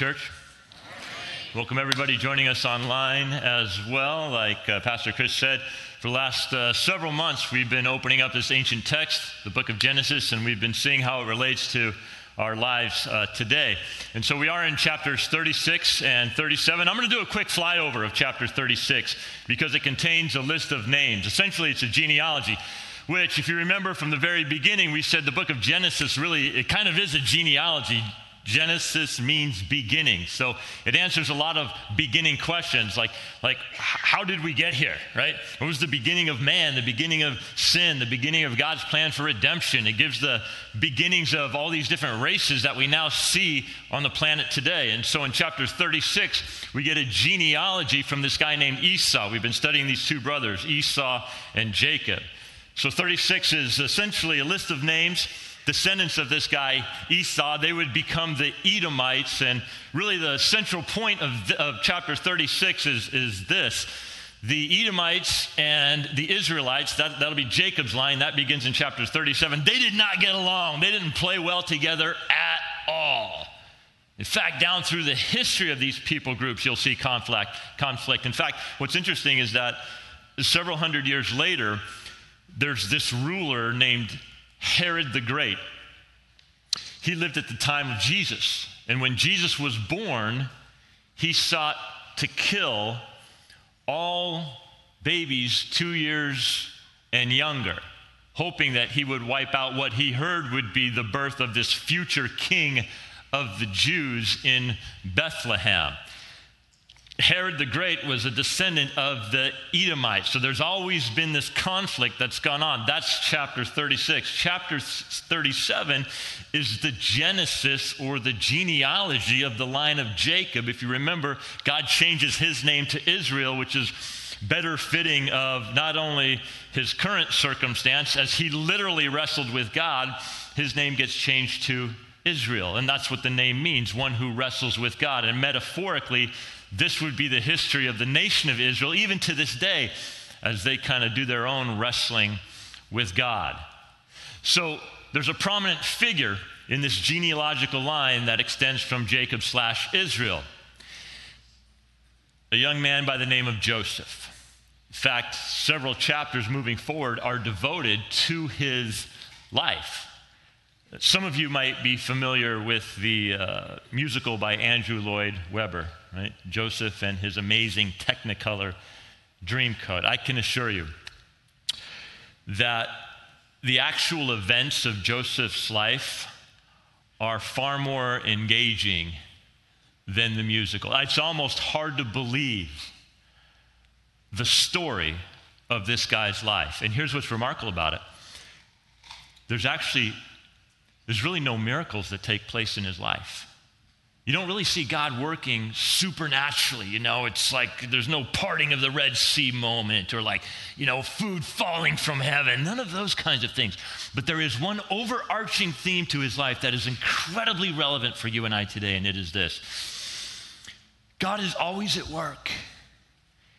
Church. Welcome, everybody joining us online as well. Like uh, Pastor Chris said, for the last uh, several months, we've been opening up this ancient text, the book of Genesis, and we've been seeing how it relates to our lives uh, today. And so we are in chapters 36 and 37. I'm going to do a quick flyover of chapter 36 because it contains a list of names. Essentially, it's a genealogy which if you remember from the very beginning we said the book of genesis really it kind of is a genealogy Genesis means beginning. So it answers a lot of beginning questions like, like how did we get here, right? What was the beginning of man, the beginning of sin, the beginning of God's plan for redemption? It gives the beginnings of all these different races that we now see on the planet today. And so in chapter 36, we get a genealogy from this guy named Esau. We've been studying these two brothers, Esau and Jacob. So 36 is essentially a list of names descendants of this guy Esau, they would become the Edomites. And really, the central point of, of chapter 36 is, is this the Edomites and the Israelites, that, that'll be Jacob's line, that begins in chapter 37. They did not get along, they didn't play well together at all. In fact, down through the history of these people groups, you'll see conflict. conflict. In fact, what's interesting is that several hundred years later, there's this ruler named Herod the Great. He lived at the time of Jesus. And when Jesus was born, he sought to kill all babies two years and younger, hoping that he would wipe out what he heard would be the birth of this future king of the Jews in Bethlehem. Herod the Great was a descendant of the Edomites. So there's always been this conflict that's gone on. That's chapter 36. Chapter 37 is the genesis or the genealogy of the line of Jacob. If you remember, God changes his name to Israel, which is better fitting of not only his current circumstance, as he literally wrestled with God, his name gets changed to Israel. And that's what the name means one who wrestles with God. And metaphorically, this would be the history of the nation of Israel, even to this day, as they kind of do their own wrestling with God. So there's a prominent figure in this genealogical line that extends from Jacob slash Israel. A young man by the name of Joseph. In fact, several chapters moving forward are devoted to his life. Some of you might be familiar with the uh, musical by Andrew Lloyd Webber, right? Joseph and his amazing Technicolor dream Dreamcoat. I can assure you that the actual events of Joseph's life are far more engaging than the musical. It's almost hard to believe the story of this guy's life. And here's what's remarkable about it there's actually there's really no miracles that take place in his life. You don't really see God working supernaturally. You know, it's like there's no parting of the Red Sea moment or like, you know, food falling from heaven. None of those kinds of things. But there is one overarching theme to his life that is incredibly relevant for you and I today, and it is this God is always at work.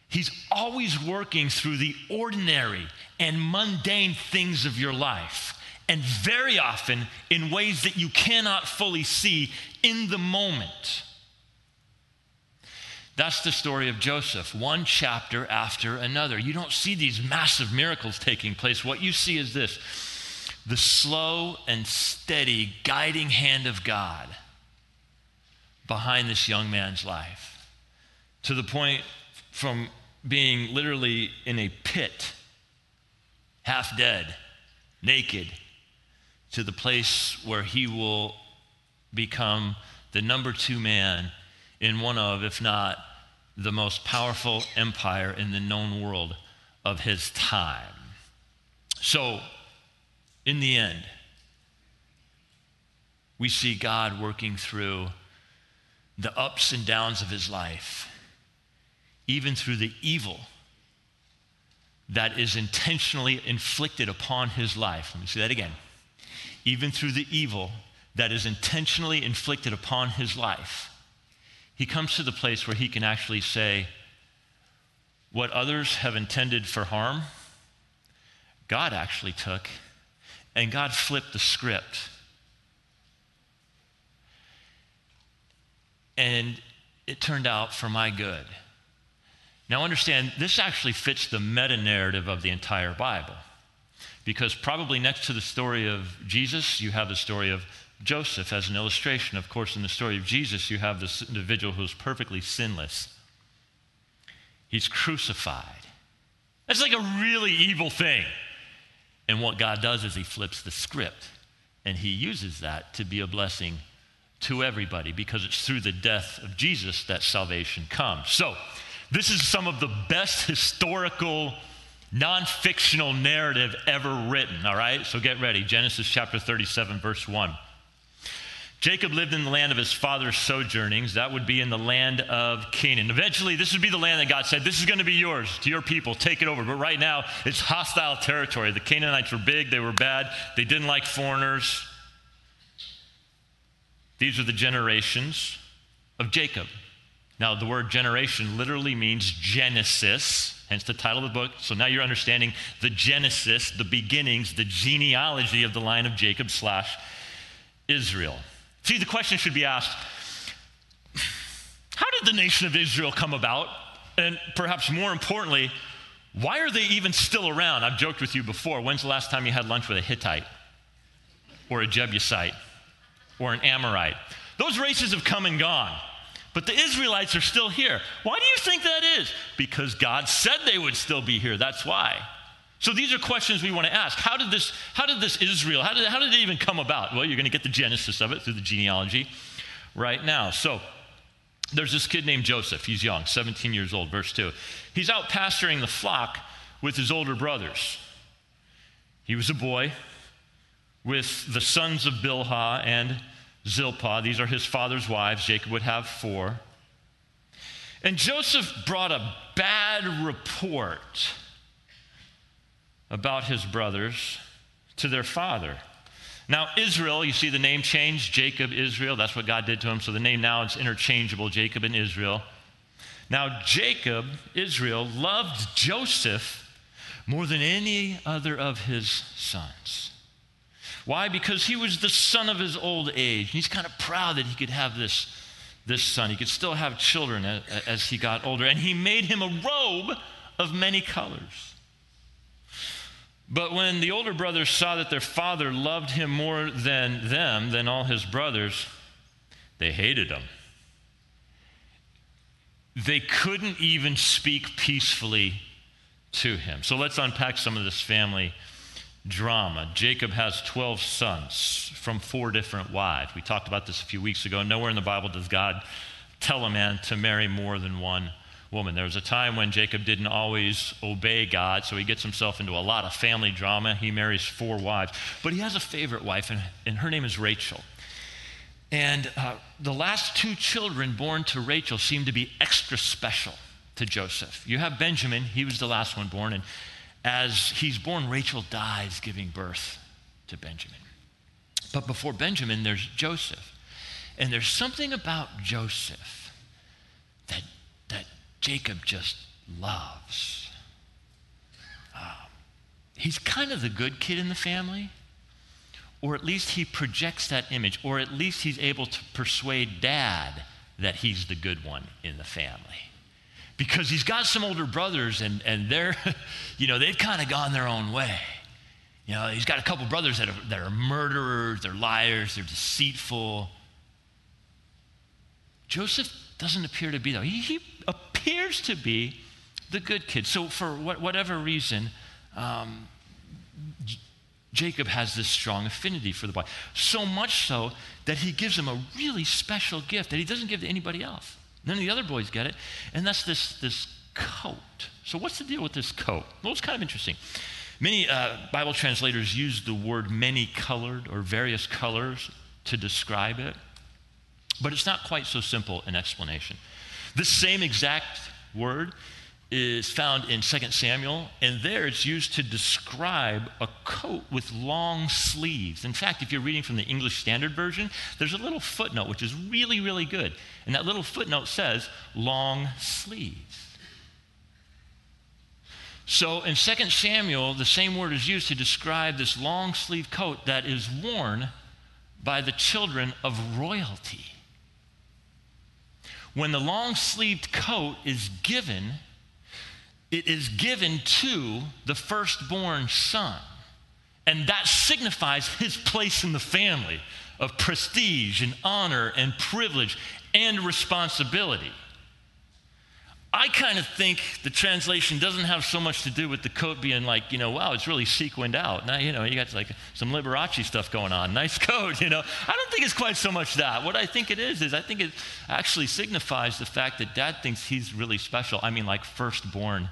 He's always working through the ordinary and mundane things of your life and very often in ways that you cannot fully see in the moment. That's the story of Joseph, one chapter after another. You don't see these massive miracles taking place. What you see is this the slow and steady guiding hand of God behind this young man's life to the point from being literally in a pit, half dead, naked, to the place where he will become the number two man in one of, if not the most powerful empire in the known world of his time. So, in the end, we see God working through the ups and downs of his life, even through the evil that is intentionally inflicted upon his life. Let me say that again even through the evil that is intentionally inflicted upon his life, he comes to the place where he can actually say, What others have intended for harm, God actually took, and God flipped the script. and it turned out for my good. Now, understand, this actually fits the meta narrative of the entire Bible. Because probably next to the story of Jesus, you have the story of Joseph as an illustration. Of course, in the story of Jesus, you have this individual who's perfectly sinless. He's crucified. That's like a really evil thing. And what God does is He flips the script and He uses that to be a blessing to everybody because it's through the death of Jesus that salvation comes. So, this is some of the best historical, non fictional narrative ever written, all right? So get ready. Genesis chapter 37, verse 1. Jacob lived in the land of his father's sojournings. That would be in the land of Canaan. Eventually, this would be the land that God said, This is going to be yours, to your people, take it over. But right now, it's hostile territory. The Canaanites were big, they were bad, they didn't like foreigners. These are the generations of Jacob. Now, the word generation literally means Genesis, hence the title of the book. So now you're understanding the Genesis, the beginnings, the genealogy of the line of Jacob slash Israel. See, the question should be asked how did the nation of Israel come about? And perhaps more importantly, why are they even still around? I've joked with you before. When's the last time you had lunch with a Hittite or a Jebusite or an Amorite? Those races have come and gone. But the Israelites are still here. Why do you think that is? Because God said they would still be here. That's why. So these are questions we want to ask. How did this, how did this Israel, how did, how did it even come about? Well, you're going to get the genesis of it through the genealogy right now. So there's this kid named Joseph. He's young, 17 years old, verse 2. He's out pasturing the flock with his older brothers. He was a boy with the sons of Bilhah and Zilpah. These are his father's wives. Jacob would have four. And Joseph brought a bad report about his brothers to their father. Now, Israel, you see the name change Jacob, Israel. That's what God did to him. So the name now is interchangeable Jacob and Israel. Now, Jacob, Israel, loved Joseph more than any other of his sons. Why? Because he was the son of his old age. He's kind of proud that he could have this, this son. He could still have children as, as he got older. And he made him a robe of many colors. But when the older brothers saw that their father loved him more than them, than all his brothers, they hated him. They couldn't even speak peacefully to him. So let's unpack some of this family drama. Jacob has 12 sons from four different wives. We talked about this a few weeks ago. Nowhere in the Bible does God tell a man to marry more than one woman. There was a time when Jacob didn't always obey God, so he gets himself into a lot of family drama. He marries four wives. But he has a favorite wife, and, and her name is Rachel. And uh, the last two children born to Rachel seem to be extra special to Joseph. You have Benjamin, he was the last one born, and as he's born, Rachel dies giving birth to Benjamin. But before Benjamin, there's Joseph. And there's something about Joseph that, that Jacob just loves. Uh, he's kind of the good kid in the family, or at least he projects that image, or at least he's able to persuade dad that he's the good one in the family. Because he's got some older brothers, and, and they're, you know, they've kind of gone their own way. You know, he's got a couple brothers that are, that are murderers, they're liars, they're deceitful. Joseph doesn't appear to be, though. He, he appears to be the good kid. So, for what, whatever reason, um, J- Jacob has this strong affinity for the boy. So much so that he gives him a really special gift that he doesn't give to anybody else. None of the other boys get it. And that's this, this coat. So, what's the deal with this coat? Well, it's kind of interesting. Many uh, Bible translators use the word many colored or various colors to describe it, but it's not quite so simple an explanation. This same exact word is found in 2 Samuel, and there it's used to describe a coat with long sleeves. In fact, if you're reading from the English Standard Version, there's a little footnote which is really, really good. And that little footnote says, long sleeves. So in 2 Samuel, the same word is used to describe this long sleeve coat that is worn by the children of royalty. when the long sleeved coat is given, it is given to the firstborn son. And that signifies his place in the family of prestige and honor and privilege and responsibility. I kind of think the translation doesn't have so much to do with the coat being like, you know, wow, it's really sequined out. Now, you know, you got like some Liberace stuff going on. Nice coat, you know. I don't think it's quite so much that. What I think it is, is I think it actually signifies the fact that dad thinks he's really special. I mean, like firstborn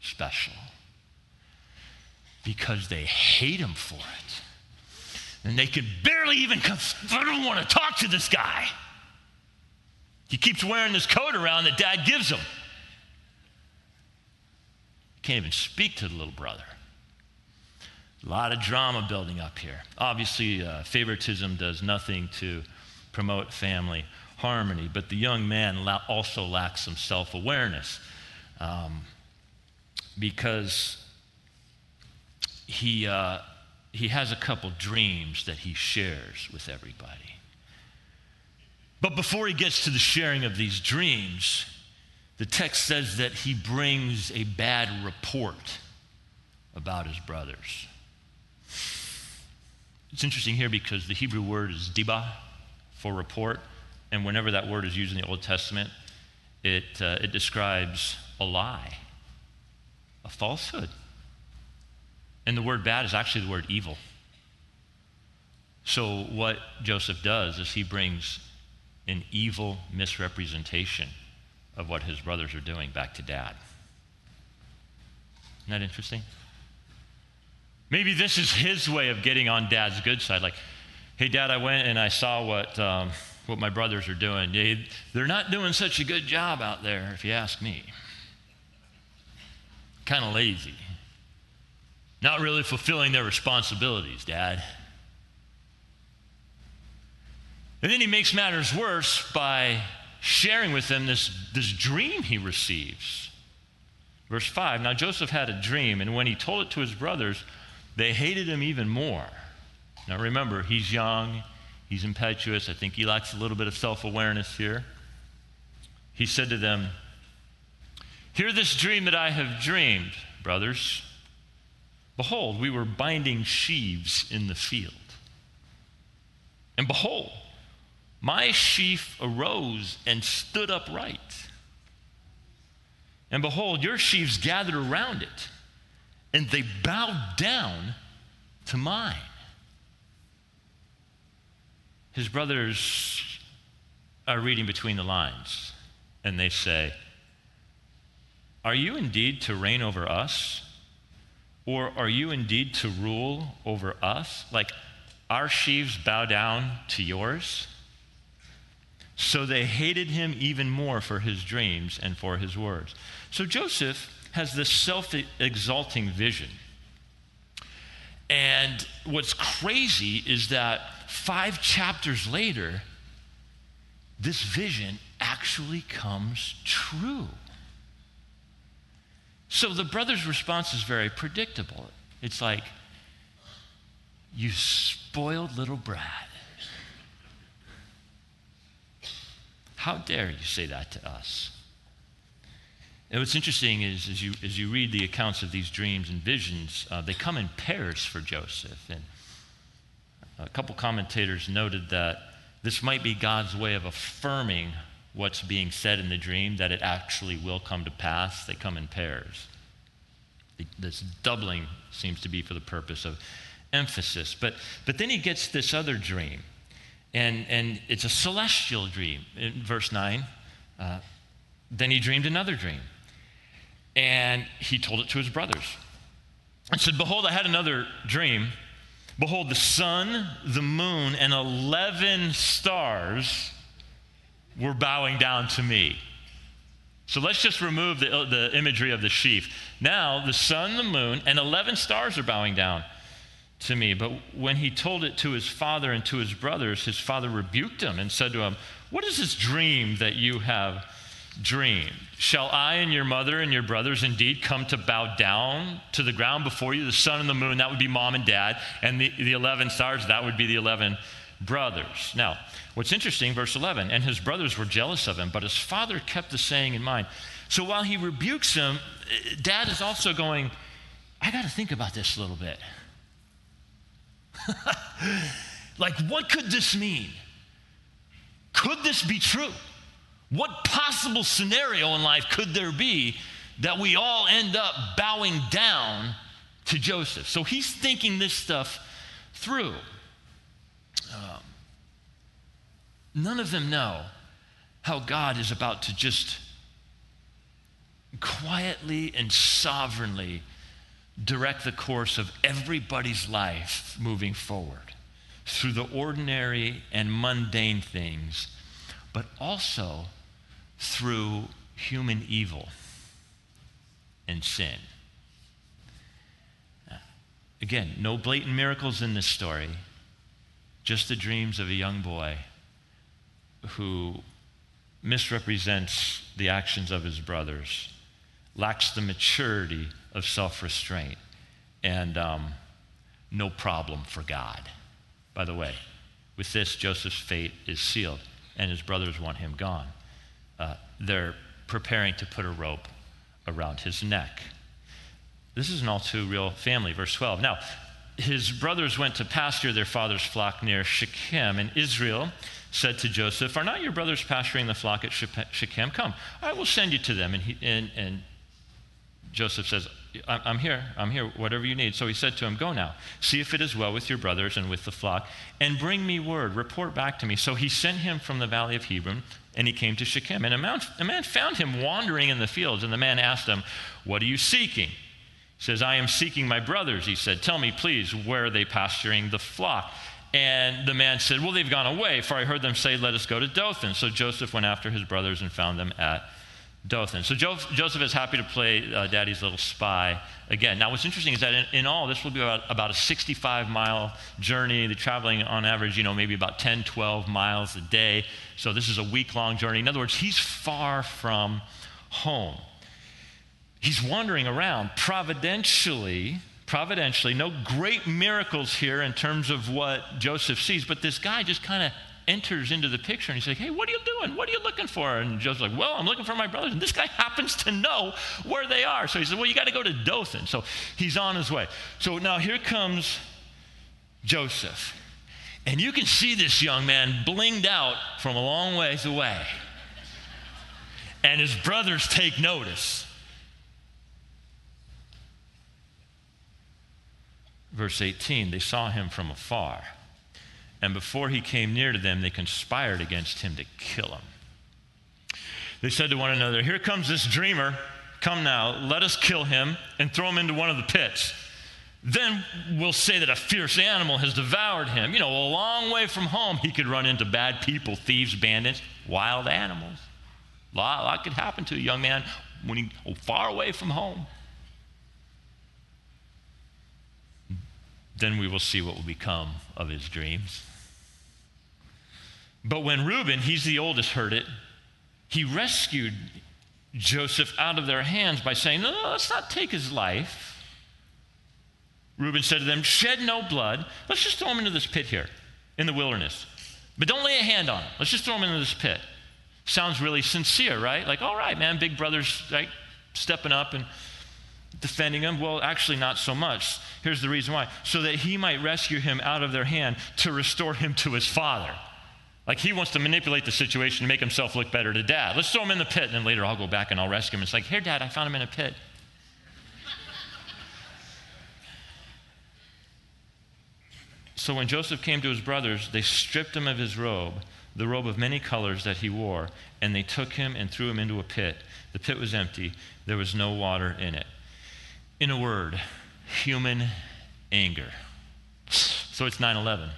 special. Because they hate him for it. And they can barely even, I don't want to talk to this guy. He keeps wearing this coat around that dad gives him. Can't even speak to the little brother. A lot of drama building up here. Obviously, uh, favoritism does nothing to promote family harmony, but the young man la- also lacks some self awareness um, because he, uh, he has a couple dreams that he shares with everybody. But before he gets to the sharing of these dreams, the text says that he brings a bad report about his brothers. It's interesting here because the Hebrew word is dibah for report, and whenever that word is used in the Old Testament, it, uh, it describes a lie, a falsehood. And the word bad is actually the word evil. So, what Joseph does is he brings an evil misrepresentation of what his brothers are doing back to dad. Isn't that interesting? Maybe this is his way of getting on dad's good side. Like, hey, dad, I went and I saw what, um, what my brothers are doing. They, they're not doing such a good job out there, if you ask me. Kind of lazy. Not really fulfilling their responsibilities, dad. And then he makes matters worse by sharing with them this, this dream he receives. Verse 5 Now Joseph had a dream, and when he told it to his brothers, they hated him even more. Now remember, he's young, he's impetuous. I think he lacks a little bit of self awareness here. He said to them, Hear this dream that I have dreamed, brothers. Behold, we were binding sheaves in the field. And behold, my sheaf arose and stood upright. And behold, your sheaves gathered around it, and they bowed down to mine. His brothers are reading between the lines, and they say, Are you indeed to reign over us? Or are you indeed to rule over us? Like our sheaves bow down to yours? So they hated him even more for his dreams and for his words. So Joseph has this self exalting vision. And what's crazy is that five chapters later, this vision actually comes true. So the brother's response is very predictable. It's like, You spoiled little brat. How dare you say that to us? And what's interesting is, as you, as you read the accounts of these dreams and visions, uh, they come in pairs for Joseph. And a couple commentators noted that this might be God's way of affirming what's being said in the dream, that it actually will come to pass. They come in pairs. This doubling seems to be for the purpose of emphasis. But, but then he gets this other dream. And, and it's a celestial dream. In verse 9, uh, then he dreamed another dream. And he told it to his brothers. And said, Behold, I had another dream. Behold, the sun, the moon, and 11 stars were bowing down to me. So let's just remove the, the imagery of the sheaf. Now, the sun, the moon, and 11 stars are bowing down to me. But when he told it to his father and to his brothers, his father rebuked him and said to him, What is this dream that you have dreamed? Shall I and your mother and your brothers indeed come to bow down to the ground before you? The sun and the moon, that would be mom and dad. And the, the 11 stars, that would be the 11 brothers. Now, what's interesting, verse 11, and his brothers were jealous of him, but his father kept the saying in mind. So while he rebukes him, eh, dad is also going, I got to think about this a little bit. like, what could this mean? Could this be true? What possible scenario in life could there be that we all end up bowing down to Joseph? So he's thinking this stuff through. Um, none of them know how God is about to just quietly and sovereignly direct the course of everybody's life moving forward through the ordinary and mundane things, but also through human evil and sin. Again, no blatant miracles in this story, just the dreams of a young boy who misrepresents the actions of his brothers, lacks the maturity of self restraint, and um, no problem for God. By the way, with this, Joseph's fate is sealed, and his brothers want him gone. Uh, they're preparing to put a rope around his neck. This is an all too real family. Verse 12. Now, his brothers went to pasture their father's flock near Shechem, and Israel said to Joseph, Are not your brothers pasturing the flock at Shechem? Come, I will send you to them. And, he, and, and Joseph says, I'm here, I'm here, whatever you need. So he said to him, Go now, see if it is well with your brothers and with the flock, and bring me word, report back to me. So he sent him from the valley of Hebron, and he came to Shechem. And a man, a man found him wandering in the fields, and the man asked him, What are you seeking? Says, I am seeking my brothers. He said, Tell me, please, where are they pasturing the flock? And the man said, Well, they've gone away, for I heard them say, Let us go to Dothan. So Joseph went after his brothers and found them at Dothan. So jo- Joseph is happy to play uh, daddy's little spy again. Now, what's interesting is that in, in all, this will be about, about a 65 mile journey. They're traveling on average, you know, maybe about 10, 12 miles a day. So this is a week long journey. In other words, he's far from home. He's wandering around providentially. Providentially, no great miracles here in terms of what Joseph sees, but this guy just kind of enters into the picture and he's like, Hey, what are you doing? What are you looking for? And Joseph's like, Well, I'm looking for my brothers. And this guy happens to know where they are. So he says, Well, you got to go to Dothan. So he's on his way. So now here comes Joseph. And you can see this young man blinged out from a long ways away. And his brothers take notice. Verse 18, they saw him from afar. And before he came near to them, they conspired against him to kill him. They said to one another, Here comes this dreamer. Come now, let us kill him and throw him into one of the pits. Then we'll say that a fierce animal has devoured him. You know, a long way from home, he could run into bad people, thieves, bandits, wild animals. A lot, a lot could happen to a young man when he oh, far away from home. Then we will see what will become of his dreams. But when Reuben, he's the oldest, heard it, he rescued Joseph out of their hands by saying, No, no, let's not take his life. Reuben said to them, Shed no blood. Let's just throw him into this pit here in the wilderness. But don't lay a hand on him. Let's just throw him into this pit. Sounds really sincere, right? Like, all right, man, big brother's like stepping up and defending him. Well, actually, not so much. Here's the reason why so that he might rescue him out of their hand to restore him to his father. Like he wants to manipulate the situation to make himself look better to dad. Let's throw him in the pit, and then later I'll go back and I'll rescue him. It's like, here, dad, I found him in a pit. so when Joseph came to his brothers, they stripped him of his robe, the robe of many colors that he wore, and they took him and threw him into a pit. The pit was empty, there was no water in it. In a word, human anger. So it's 9 11.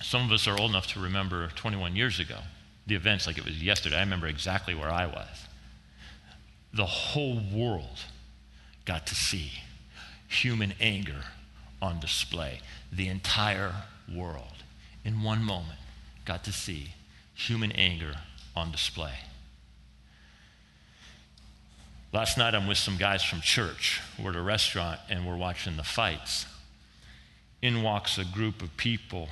Some of us are old enough to remember 21 years ago, the events like it was yesterday. I remember exactly where I was. The whole world got to see human anger on display. The entire world, in one moment, got to see human anger on display. Last night, I'm with some guys from church. We're at a restaurant and we're watching the fights. In walks a group of people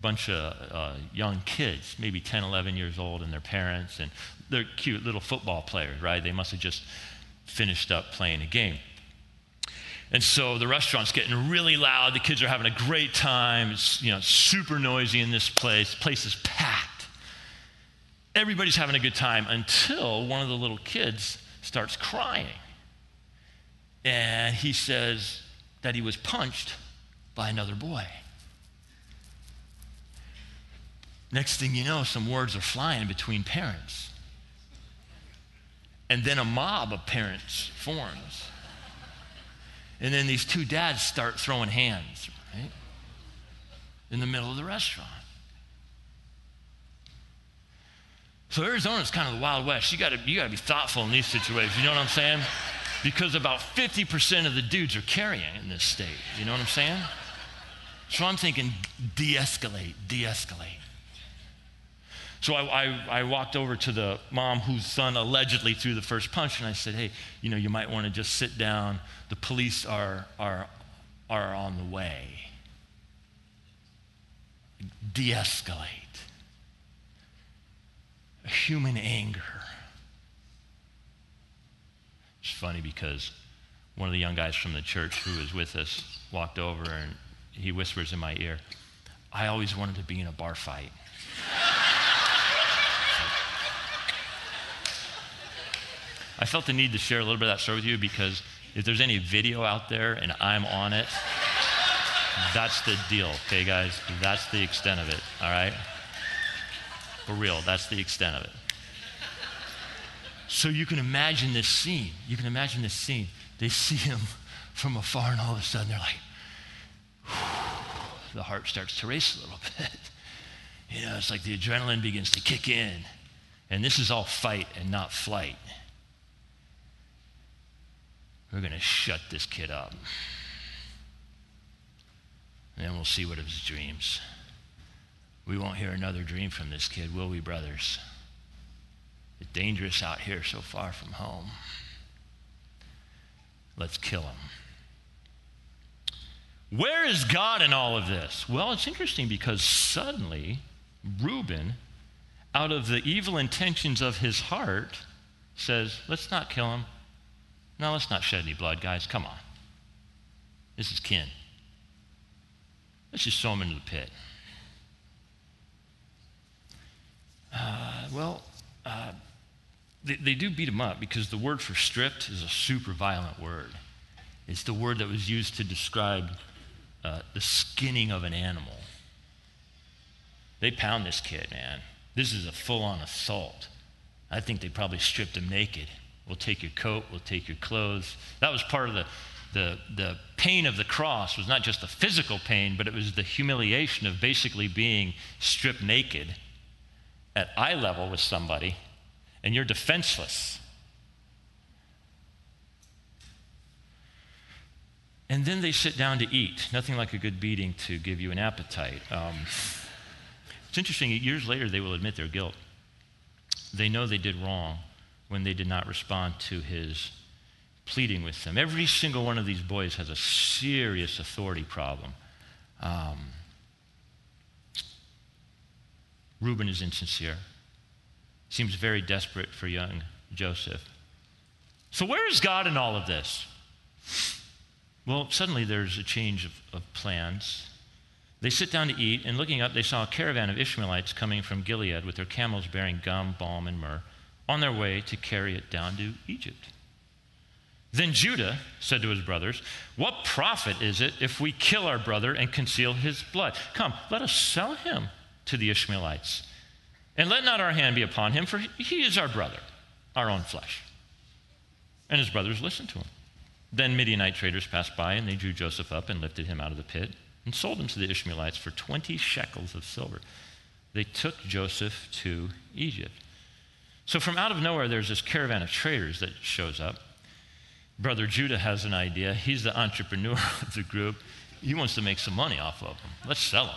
bunch of uh, young kids, maybe 10, 11 years old, and their parents, and they're cute little football players, right? They must have just finished up playing a game. And so the restaurant's getting really loud. The kids are having a great time. It's you know super noisy in this place. The place is packed. Everybody's having a good time until one of the little kids starts crying. And he says that he was punched by another boy. Next thing you know, some words are flying between parents. And then a mob of parents forms. And then these two dads start throwing hands, right? In the middle of the restaurant. So Arizona's kind of the Wild West. You gotta, you gotta be thoughtful in these situations. You know what I'm saying? Because about 50% of the dudes are carrying in this state. You know what I'm saying? So I'm thinking de escalate, de escalate. So I, I, I, walked over to the mom whose son allegedly threw the first punch, and I said, hey, you know, you might want to just sit down. The police are, are, are on the way. De escalate. Human anger. It's funny because one of the young guys from the church who was with us walked over and he whispers in my ear, I always wanted to be in a bar fight. I felt the need to share a little bit of that story with you because if there's any video out there and I'm on it, that's the deal, okay, guys? That's the extent of it, all right? For real, that's the extent of it. So you can imagine this scene. You can imagine this scene. They see him from afar, and all of a sudden they're like, the heart starts to race a little bit. You know, it's like the adrenaline begins to kick in. And this is all fight and not flight. We're going to shut this kid up. And then we'll see what his dreams. We won't hear another dream from this kid, will we, brothers? It's dangerous out here so far from home. Let's kill him. Where is God in all of this? Well, it's interesting because suddenly Reuben, out of the evil intentions of his heart, says, Let's not kill him. No, let's not shed any blood, guys. Come on. This is kin. Let's just throw him into the pit. Uh, well, uh, they, they do beat him up because the word for stripped is a super violent word. It's the word that was used to describe uh, the skinning of an animal. They pound this kid, man. This is a full on assault. I think they probably stripped him naked. We'll take your coat, we'll take your clothes. That was part of the, the, the pain of the cross, was not just the physical pain, but it was the humiliation of basically being stripped naked at eye level with somebody, and you're defenseless. And then they sit down to eat. Nothing like a good beating to give you an appetite. Um, it's interesting, years later, they will admit their guilt. They know they did wrong when they did not respond to his pleading with them. Every single one of these boys has a serious authority problem. Um, Reuben is insincere, seems very desperate for young Joseph. So, where is God in all of this? Well, suddenly there's a change of, of plans. They sit down to eat, and looking up, they saw a caravan of Ishmaelites coming from Gilead with their camels bearing gum, balm, and myrrh on their way to carry it down to Egypt. Then Judah said to his brothers, What profit is it if we kill our brother and conceal his blood? Come, let us sell him to the Ishmaelites. And let not our hand be upon him, for he is our brother, our own flesh. And his brothers listened to him. Then Midianite traders passed by, and they drew Joseph up and lifted him out of the pit and sold him to the Ishmaelites for 20 shekels of silver. They took Joseph to Egypt. So from out of nowhere, there's this caravan of traders that shows up. Brother Judah has an idea. He's the entrepreneur of the group. He wants to make some money off of them. Let's sell them.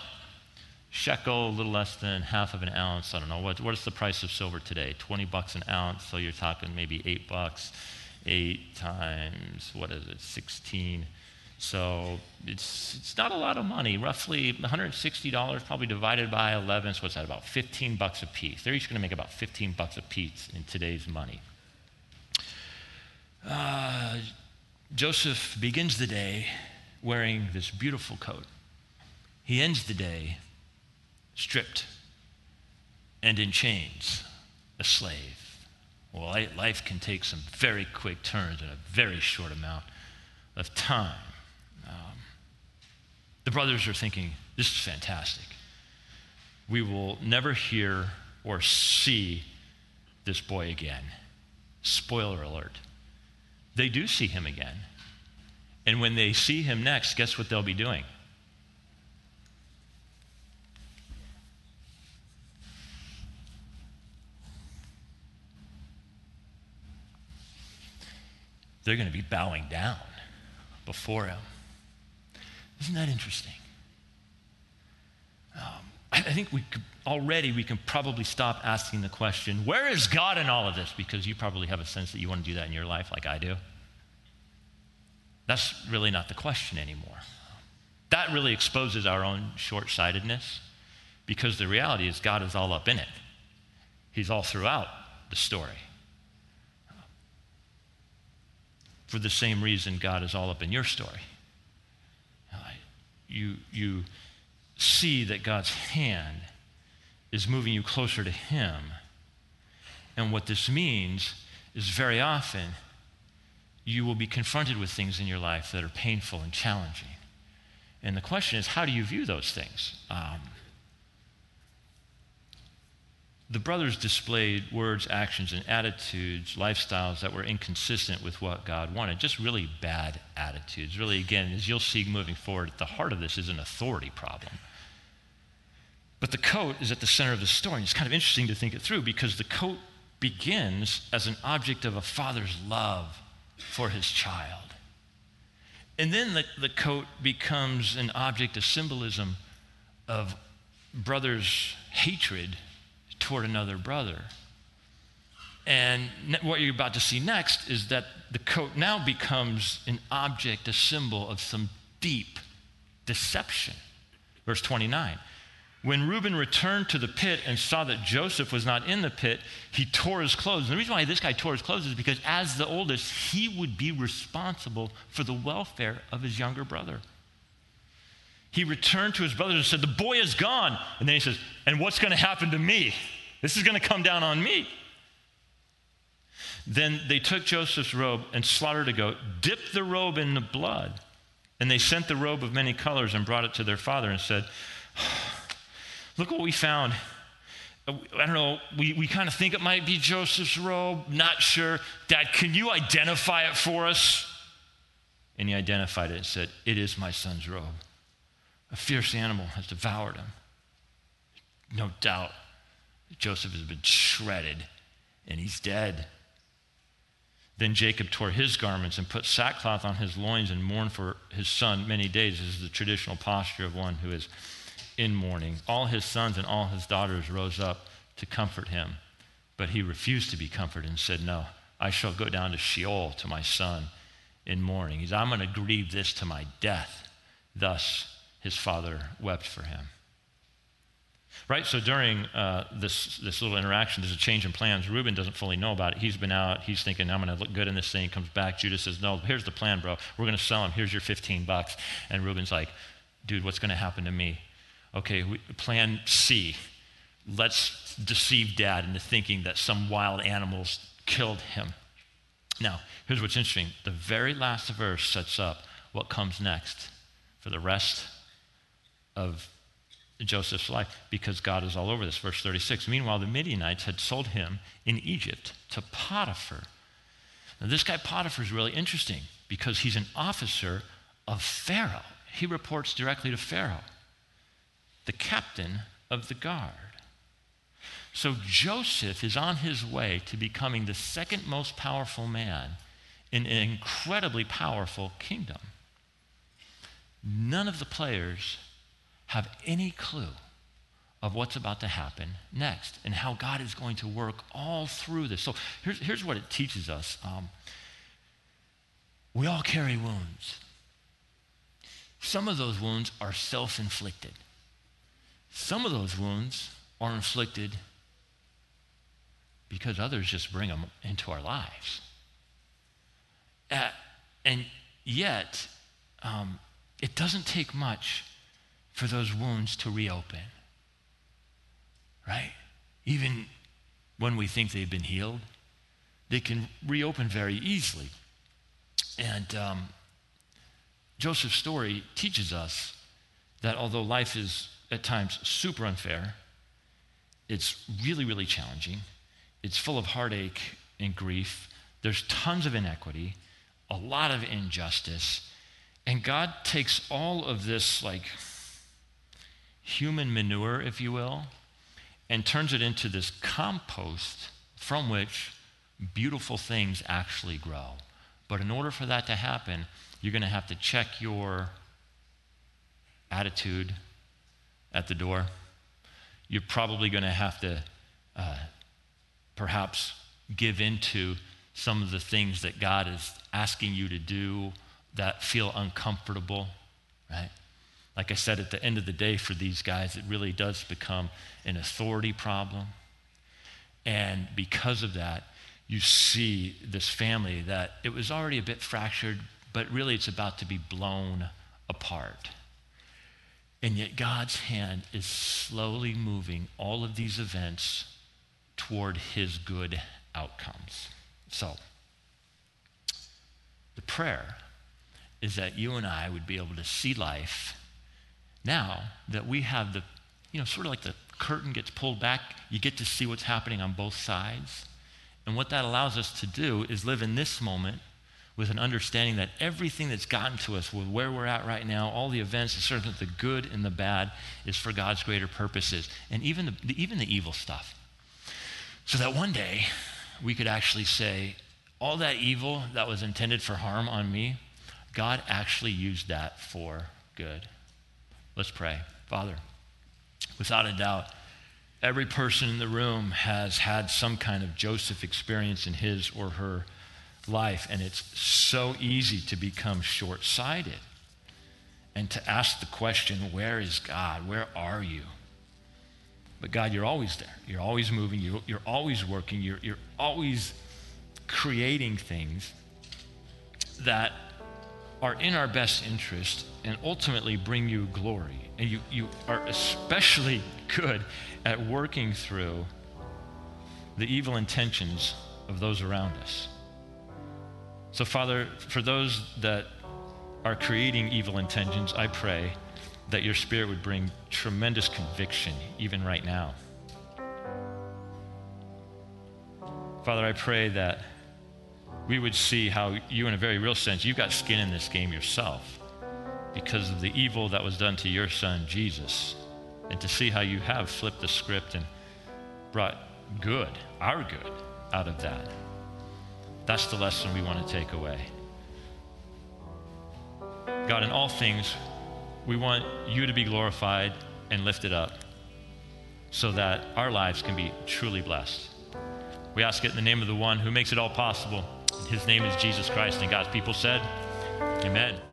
Shekel, a little less than half of an ounce. I don't know. What, what is the price of silver today? 20 bucks an ounce. So you're talking maybe eight bucks. Eight times, what is it? 16. So it's, it's not a lot of money, roughly $160, probably divided by 11. So what's that, about 15 bucks a piece? They're each going to make about 15 bucks a piece in today's money. Uh, Joseph begins the day wearing this beautiful coat. He ends the day stripped and in chains, a slave. Well, life can take some very quick turns in a very short amount of time. Um, the brothers are thinking, this is fantastic. We will never hear or see this boy again. Spoiler alert. They do see him again. And when they see him next, guess what they'll be doing? They're going to be bowing down before him. Isn't that interesting? Um, I think we could, already we can probably stop asking the question, where is God in all of this? Because you probably have a sense that you want to do that in your life like I do. That's really not the question anymore. That really exposes our own short sightedness because the reality is God is all up in it. He's all throughout the story. For the same reason, God is all up in your story. You, you see that God's hand is moving you closer to Him. And what this means is very often you will be confronted with things in your life that are painful and challenging. And the question is, how do you view those things? Um, the brothers displayed words, actions, and attitudes, lifestyles that were inconsistent with what God wanted. Just really bad attitudes. Really, again, as you'll see moving forward, at the heart of this is an authority problem. But the coat is at the center of the story. And it's kind of interesting to think it through because the coat begins as an object of a father's love for his child. And then the, the coat becomes an object of symbolism of brother's hatred toward another brother. And what you're about to see next is that the coat now becomes an object, a symbol of some deep deception. Verse 29. When Reuben returned to the pit and saw that Joseph was not in the pit, he tore his clothes. And the reason why this guy tore his clothes is because, as the oldest, he would be responsible for the welfare of his younger brother. He returned to his brothers and said, The boy is gone. And then he says, And what's going to happen to me? This is going to come down on me. Then they took Joseph's robe and slaughtered a goat, dipped the robe in the blood, and they sent the robe of many colors and brought it to their father and said, Look what we found. Uh, I don't know, we, we kind of think it might be Joseph's robe, not sure. Dad, can you identify it for us? And he identified it and said, It is my son's robe. A fierce animal has devoured him. No doubt, Joseph has been shredded and he's dead. Then Jacob tore his garments and put sackcloth on his loins and mourned for his son many days. This is the traditional posture of one who is in mourning. All his sons and all his daughters rose up to comfort him, but he refused to be comforted and said, No, I shall go down to Sheol to my son in mourning. He's, I'm going to grieve this to my death. Thus, his father wept for him. Right? So during uh, this, this little interaction, there's a change in plans. Reuben doesn't fully know about it. He's been out. He's thinking, I'm going to look good in this thing. He comes back. Judah says, No, here's the plan, bro. We're going to sell him. Here's your 15 bucks. And Reuben's like, Dude, what's going to happen to me? okay, we, plan C. Let's deceive dad into thinking that some wild animals killed him. Now, here's what's interesting. The very last verse sets up what comes next for the rest of Joseph's life because God is all over this. Verse 36. Meanwhile, the Midianites had sold him in Egypt to Potiphar. Now, this guy Potiphar is really interesting because he's an officer of Pharaoh. He reports directly to Pharaoh the captain of the guard. So Joseph is on his way to becoming the second most powerful man in an incredibly powerful kingdom. None of the players have any clue of what's about to happen next and how God is going to work all through this. So here's, here's what it teaches us um, we all carry wounds. some of those wounds are self inflicted. Some of those wounds are inflicted because others just bring them into our lives. Uh, and yet, um, it doesn't take much for those wounds to reopen. Right? Even when we think they've been healed, they can reopen very easily. And um, Joseph's story teaches us that although life is at times super unfair, it's really, really challenging, it's full of heartache and grief, there's tons of inequity, a lot of injustice, and God takes all of this, like, human manure, if you will, and turns it into this compost from which beautiful things actually grow. But in order for that to happen, you're going to have to check your attitude at the door. You're probably going to have to uh, perhaps give into some of the things that God is asking you to do that feel uncomfortable, right? Like I said, at the end of the day, for these guys, it really does become an authority problem. And because of that, you see this family that it was already a bit fractured, but really it's about to be blown apart. And yet God's hand is slowly moving all of these events toward his good outcomes. So, the prayer is that you and I would be able to see life now that we have the, you know, sort of like the curtain gets pulled back, you get to see what's happening on both sides. And what that allows us to do is live in this moment with an understanding that everything that's gotten to us, with where we're at right now, all the events, certainly the good and the bad, is for God's greater purposes, and even the, even the evil stuff. So that one day we could actually say, all that evil that was intended for harm on me, God actually used that for good. Let's pray. Father, without a doubt, every person in the room has had some kind of Joseph experience in his or her life, and it's so easy to become short sighted and to ask the question, Where is God? Where are you? But God, you're always there. You're always moving. You're, you're always working. You're, you're always creating things that are in our best interest and ultimately bring you glory. And you, you are especially good at working through the evil intentions of those around us. So, Father, for those that are creating evil intentions, I pray that your Spirit would bring tremendous conviction even right now. Father, I pray that we would see how you, in a very real sense, you've got skin in this game yourself because of the evil that was done to your son, Jesus, and to see how you have flipped the script and brought good, our good, out of that. That's the lesson we want to take away. God, in all things, we want you to be glorified and lifted up so that our lives can be truly blessed. We ask it in the name of the one who makes it all possible. His name is Jesus Christ. And God's people said, Amen.